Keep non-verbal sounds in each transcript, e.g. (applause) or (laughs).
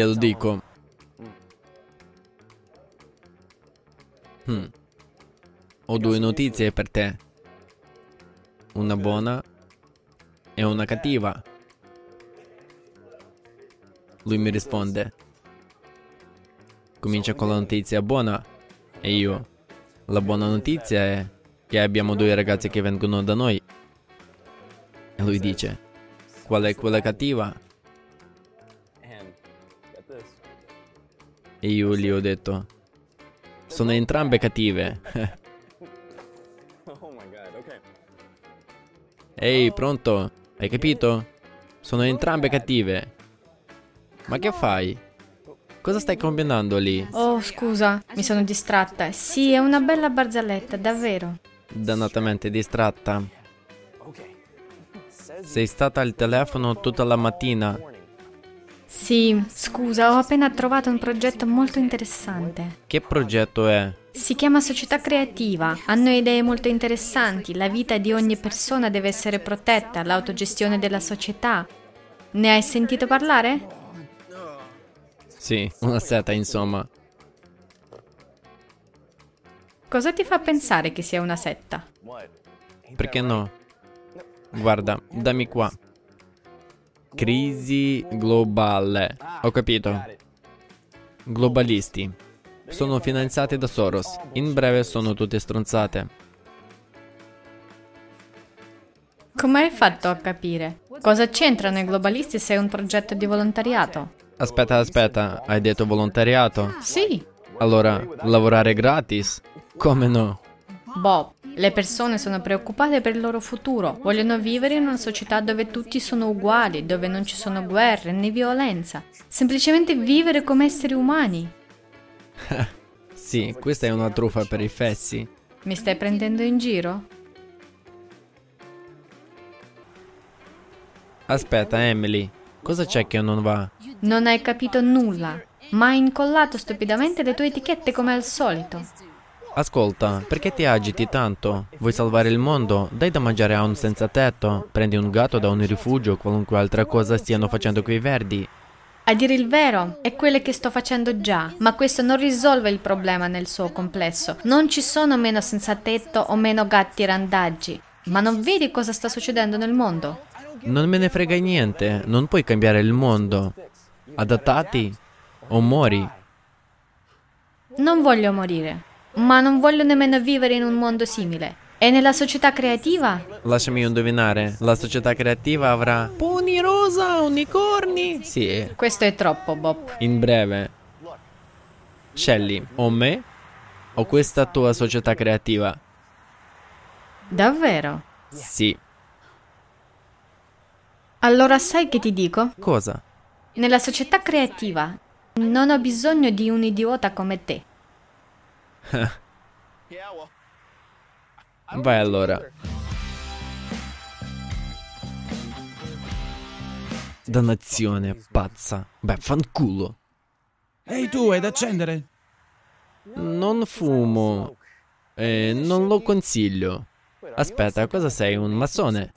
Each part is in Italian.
Glielo dico. Hmm. Ho due notizie per te. Una buona e una cattiva. Lui mi risponde. Comincia con la notizia buona e io. La buona notizia è che abbiamo due ragazzi che vengono da noi. E lui dice. Qual è quella cattiva? E io gli ho detto. Sono entrambe cattive. (laughs) Ehi, pronto? Hai capito? Sono entrambe cattive. Ma che fai? Cosa stai combinando lì? Oh, scusa, mi sono distratta. Sì, è una bella barzelletta, davvero. Dannatamente distratta. Sei stata al telefono tutta la mattina. Sì, scusa, ho appena trovato un progetto molto interessante. Che progetto è? Si chiama società creativa, hanno idee molto interessanti, la vita di ogni persona deve essere protetta, l'autogestione della società. Ne hai sentito parlare? Sì, una seta insomma. Cosa ti fa pensare che sia una setta? Perché no? Guarda, dammi qua. Crisi globale. Ho capito. Globalisti. Sono finanziati da Soros. In breve sono tutte stronzate. Come hai fatto a capire? Cosa c'entrano i globalisti se è un progetto di volontariato? Aspetta, aspetta, hai detto volontariato? Sì. Allora, lavorare gratis? Come no? Bob, le persone sono preoccupate per il loro futuro, vogliono vivere in una società dove tutti sono uguali, dove non ci sono guerre né violenza, semplicemente vivere come esseri umani. (laughs) sì, questa è una truffa per i fessi. Mi stai prendendo in giro? Aspetta, Emily, cosa c'è che non va? Non hai capito nulla, ma hai incollato stupidamente le tue etichette come al solito. Ascolta, perché ti agiti tanto? Vuoi salvare il mondo? Dai da mangiare a un senza tetto, prendi un gatto da un rifugio, qualunque altra cosa stiano facendo quei verdi. A dire il vero, è quello che sto facendo già, ma questo non risolve il problema nel suo complesso. Non ci sono meno senza tetto o meno gatti randaggi. Ma non vedi cosa sta succedendo nel mondo? Non me ne frega niente, non puoi cambiare il mondo. Adattati o muori. Non voglio morire, ma non voglio nemmeno vivere in un mondo simile. E nella società creativa? Lasciami indovinare, la società creativa avrà poni rosa, unicorni. Sì. Questo è troppo, Bob. In breve. Shelly, o me o questa tua società creativa? Davvero? Sì. Allora sai che ti dico? Cosa? Nella società creativa non ho bisogno di un idiota come te. Vai allora. Dannazione, pazza. Beh, fanculo. Ehi tu, hai da accendere? Non fumo. E non lo consiglio. Aspetta, cosa sei? Un massone?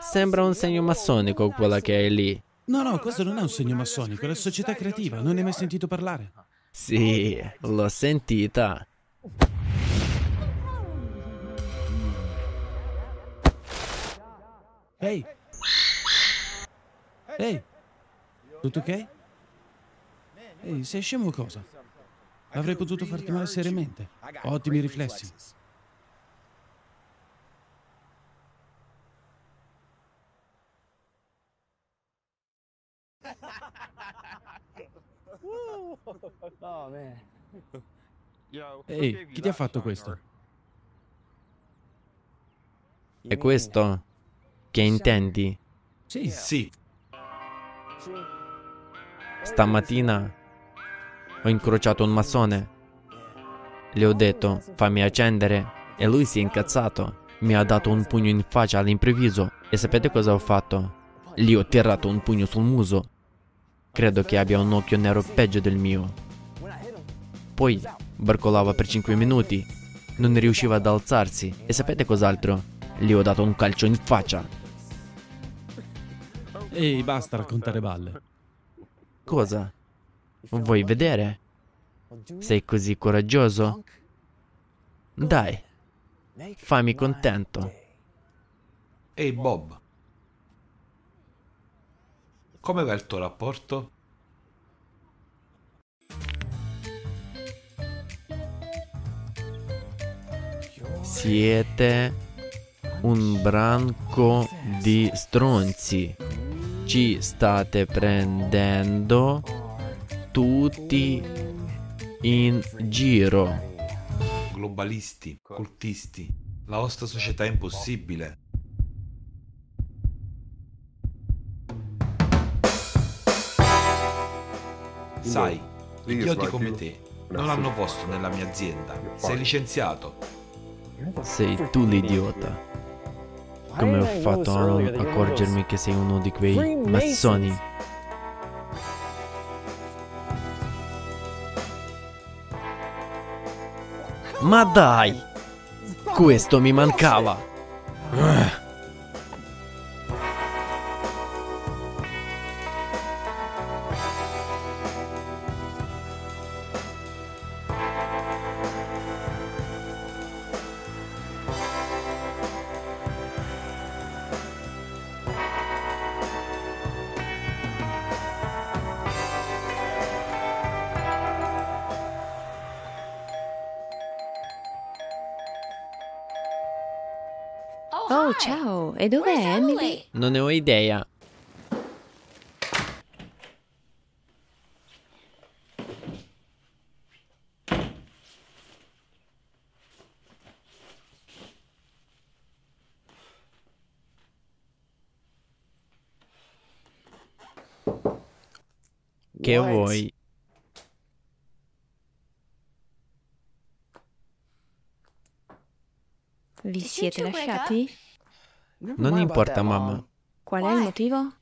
Sembra un segno massonico quella che hai lì. No, no, questo non è un segno massonico, è la società creativa. Non ne hai mai sentito parlare? Sì, l'ho sentita. Ehi! Ehi! Tutto ok? Ehi, sei scemo o cosa? Avrei potuto farti male seriamente. Ottimi riflessi. (laughs) Ehi, chi ti ha fatto questo? È questo che intendi? Sì, sì. Stamattina ho incrociato un massone. Le ho detto fammi accendere e lui si è incazzato. Mi ha dato un pugno in faccia all'improvviso e sapete cosa ho fatto? Gli ho tirato un pugno sul muso. Credo che abbia un occhio nero peggio del mio. Poi barcolava per 5 minuti. Non riusciva ad alzarsi. E sapete cos'altro? Gli ho dato un calcio in faccia. Ehi, basta raccontare balle. Cosa? Vuoi vedere? Sei così coraggioso? Dai, fammi contento. Ehi Bob, come va il tuo rapporto? Siete un branco di stronzi. Ci state prendendo tutti in giro. Globalisti, cultisti, la vostra società è impossibile. Sai, idioti come te non hanno posto nella mia azienda. Sei licenziato. Sei tu l'idiota. Come ho fatto a non accorgermi che sei uno di quei massoni? Ma dai! Questo mi mancava! Oh, ciao. E dov'è Emily? Non ne ho idea. Che vuoi? Vi siete lasciati? Non importa, mamma. Qual è il motivo?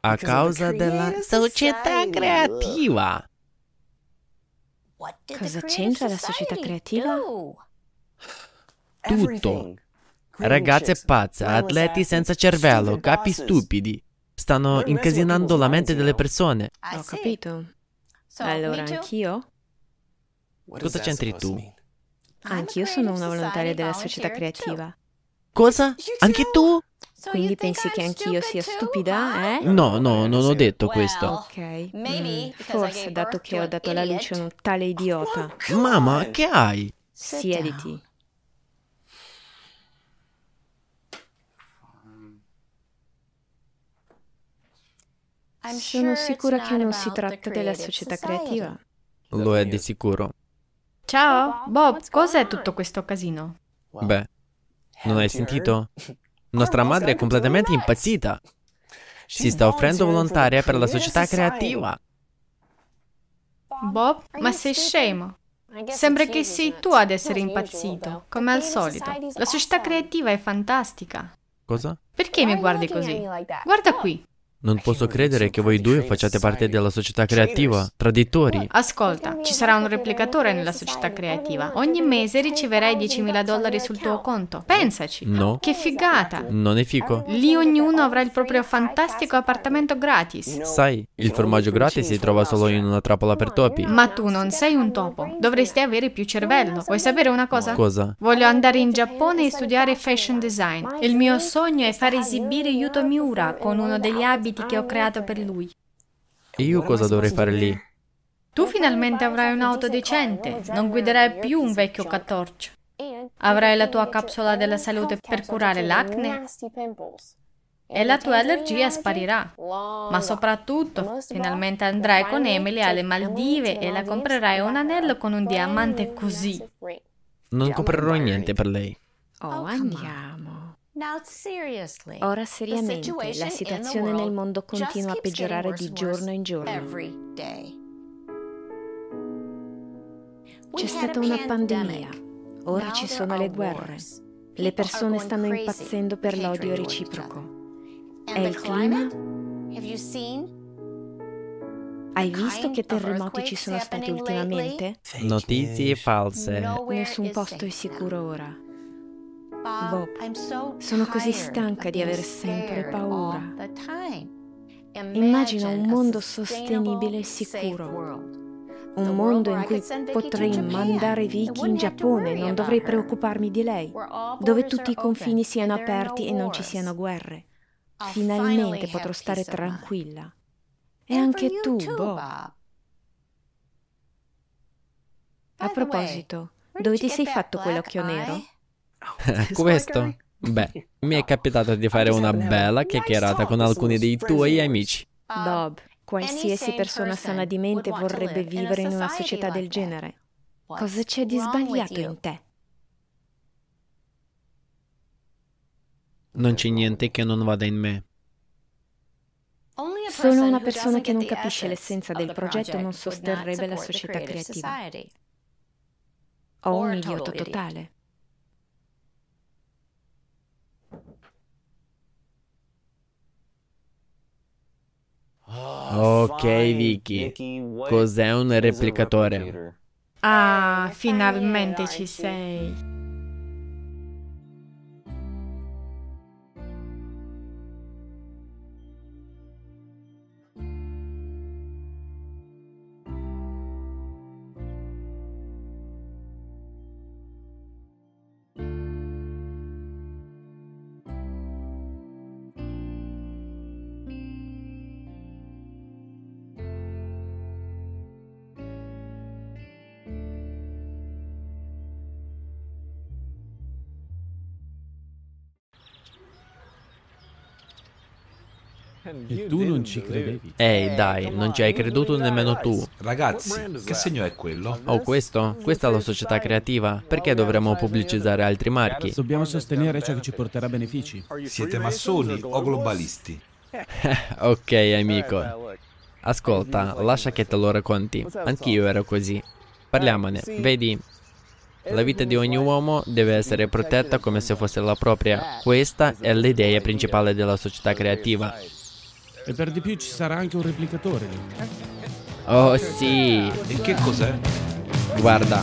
A causa della società creativa. Cosa c'entra la società creativa? Tutto. Ragazze pazze, atleti senza cervello, capi stupidi. Stanno incasinando la mente delle persone. Ho capito. Allora anch'io? Cosa c'entri tu? Anch'io sono una volontaria della società creativa. Cosa? Anche tu? Quindi pensi che anch'io sia stupida, eh? No, no, non ho detto questo. Ok. mm, forse dato che ho dato alla luce un tale idiota. Mamma, che hai? Siediti. Sono sicura che non si tratta della società creativa. Lo è di sicuro. Ciao, Bob, cos'è tutto questo casino? Beh, non hai sentito? (laughs) Nostra madre è completamente impazzita. Si sta offrendo volontaria per la società creativa. Bob, ma sei scemo? Sembra che sei tu ad essere impazzito, come al solito. La società creativa è fantastica. Cosa? Perché mi guardi così? Guarda qui. Non posso credere che voi due facciate parte della società creativa. Traditori. Ascolta, ci sarà un replicatore nella società creativa. Ogni mese riceverai 10.000 dollari sul tuo conto. Pensaci. No. Che figata. Non è fico. Lì ognuno avrà il proprio fantastico appartamento gratis. Sai, il formaggio gratis si trova solo in una trappola per topi. Ma tu non sei un topo. Dovresti avere più cervello. Vuoi sapere una cosa? Cosa? Voglio andare in Giappone e studiare fashion design. Il mio sogno è far esibire Yuto Miura con uno degli abiti che ho creato per lui. E io cosa dovrei fare lì? Tu finalmente avrai un'auto decente, non guiderai più un vecchio cattorcio. Avrai la tua capsula della salute per curare l'acne e la tua allergia sparirà. Ma soprattutto, finalmente andrai con Emily alle Maldive e le comprerai un anello con un diamante così. Non comprerò niente per lei. Oh, andiamo. Ora seriamente, la situazione nel mondo continua a peggiorare di giorno in giorno. C'è stata una pandemia, ora ci sono le guerre. Le persone stanno impazzendo per l'odio reciproco. E il clima? Hai visto che terremoti ci sono stati ultimamente? Notizie false. Nessun posto è sicuro ora. Bob, sono così stanca di avere sempre paura. Immagina un mondo sostenibile e sicuro. Un mondo in cui potrei mandare Vicky in Giappone e non dovrei preoccuparmi di lei, dove tutti i confini siano aperti e non ci siano guerre. Finalmente potrò stare tranquilla. E anche tu, Bob. A proposito, dove ti sei fatto quell'occhio nero? Questo? Beh, mi è capitato di fare una bella chiacchierata con alcuni dei tuoi amici. Bob, qualsiasi persona sana di mente vorrebbe vivere in una società del genere. Cosa c'è di sbagliato in te? Non c'è niente che non vada in me. Solo una persona che non capisce l'essenza del progetto non sosterrebbe la società creativa. Ho un idioto totale. Ok, Vicky. Cos'è un replicatore? Ah, finalmente ci sei. E tu non ci credevi. Ehi, dai, non ci hai creduto nemmeno tu. Ragazzi, che segno è quello? Oh, questo? Questa è la società creativa. Perché dovremmo pubblicizzare altri marchi? Dobbiamo sostenere ciò che ci porterà benefici. Siete massoni o globalisti? (laughs) ok, amico. Ascolta, lascia che te lo racconti. Anch'io ero così. Parliamone. Vedi, la vita di ogni uomo deve essere protetta come se fosse la propria. Questa è l'idea principale della società creativa. E per di più ci sarà anche un replicatore lì. Oh sì, E che cos'è? guarda,